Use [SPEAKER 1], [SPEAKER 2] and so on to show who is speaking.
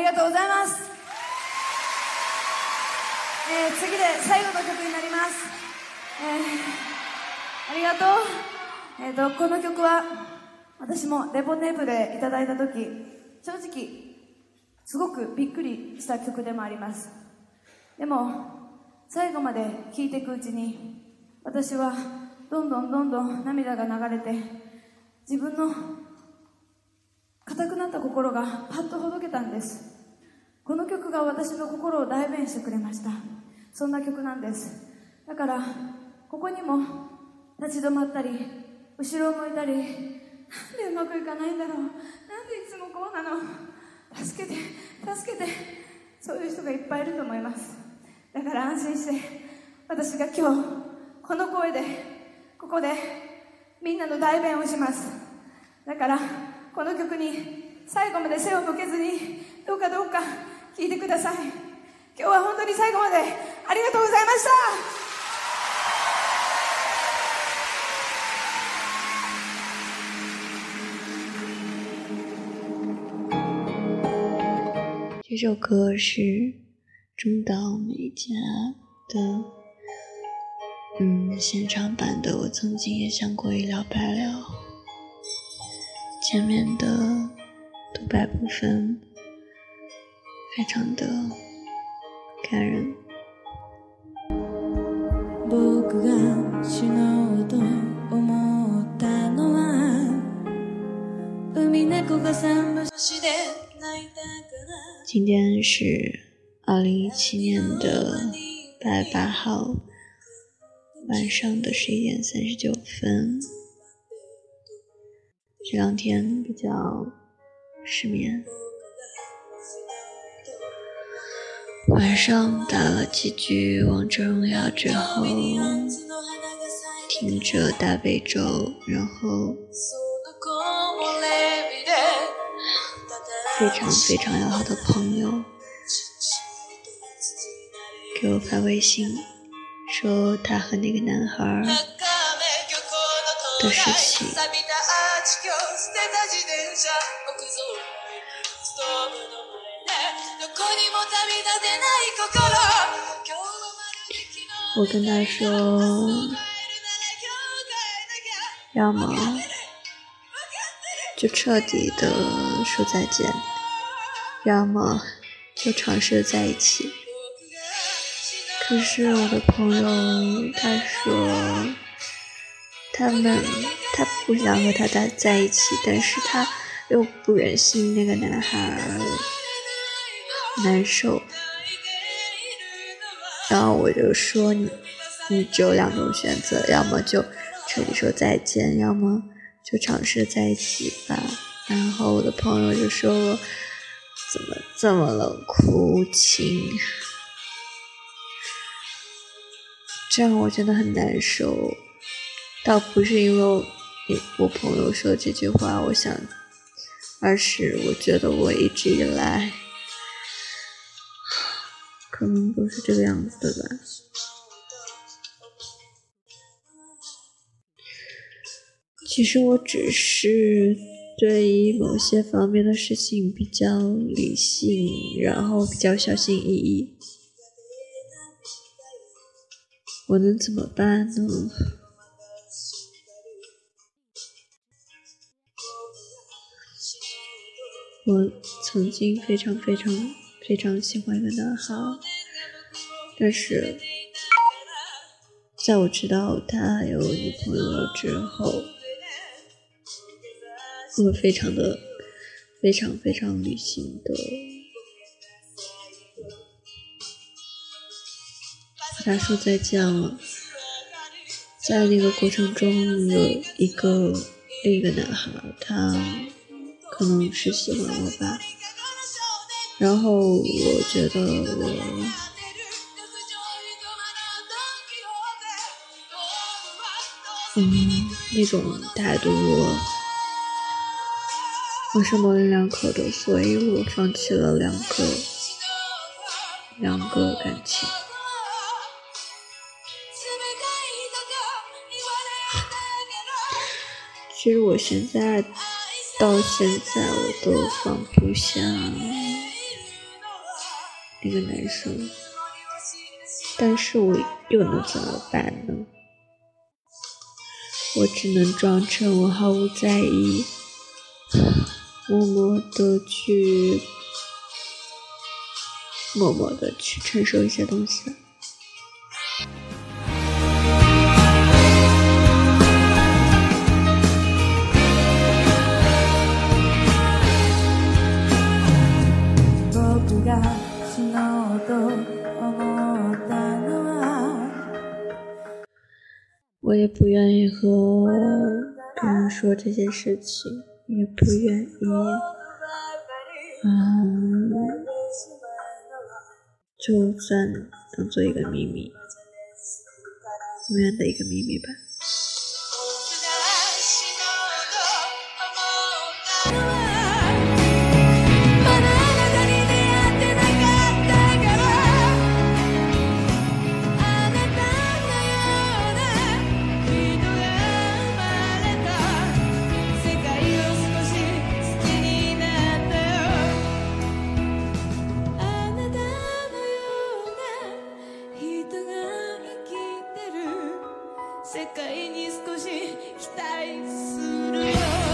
[SPEAKER 1] りがとうございます、えー次で最後の曲になります、えーありがとう、えーとこの曲は私もレポネープでいただいた時正直すごくびっくりした曲でもあります。でも最後まで聴いていくうちに私はどんどんどんどん涙が流れて自分の硬くなった心がパッとほどけたんです。この曲が私の心を代弁してくれました。そんな曲なんです。だからここにも立ち止まったり後ろを向いたりなんでうまくいかないんだろう。なんでいつもこうなの。助けて助けて。そういう人がいっぱいいると思います。だから安心して私が今日この声でここでみんなの代弁をします。だからこの曲に最後まで背を向けずにどうかどうか聴いてください今日は本当に最後までありがとうございました
[SPEAKER 2] 这首歌是中岛美嘉的，嗯，现场版的。我曾经也想过一了百了，前面的独白部分 非常的感人。
[SPEAKER 3] 僕が死のうと思ったのは海猫が桟橋で泣いたから
[SPEAKER 2] 今天是二零一七年的八月八号晚上的十一点三十九分。这两天比较失眠， 晚上打了几局王者荣耀之后，听着大悲咒，然后非常非常要好的朋友给我发微信，说他和那个男孩的事情。我跟他说，要么就彻底的说再见，要么就尝试在一起。可是我的朋友他说，他们他不想和他在在一起，但是他又不忍心那个男孩难受。然后我就说你，你只有两种选择，要么就彻底说再见，要么就尝试在一起吧。然后我的朋友就说我怎么这么冷酷无情，这样我真的很难受。倒不是因为我我朋友说这句话，我想，而是我觉得我一直以来。可能都是这个样子的吧。其实我只是对于某些方面的事情比较理性，然后比较小心翼翼。我能怎么办呢？我曾经非常非常非常喜欢一个男孩，但是在我知道他有女朋友了之后，我非常的非常非常理性的和他说再见了。在那个过程中，有一个另一个男孩，他可能是喜欢我吧。然后我觉得我，嗯，那种态度我我是模棱两可的，所以我放弃了两个两个感情。其实我现在到现在我都放不下
[SPEAKER 1] 那个男生，但是我又能怎么办呢？我只能装成我毫无在意，默默的去，默默的去承受一些东西。我也不愿意和别人说这些事情，也不愿意，嗯，就算当做一个秘密，永远的一个秘密吧。
[SPEAKER 4] 世界に少し期待するよ。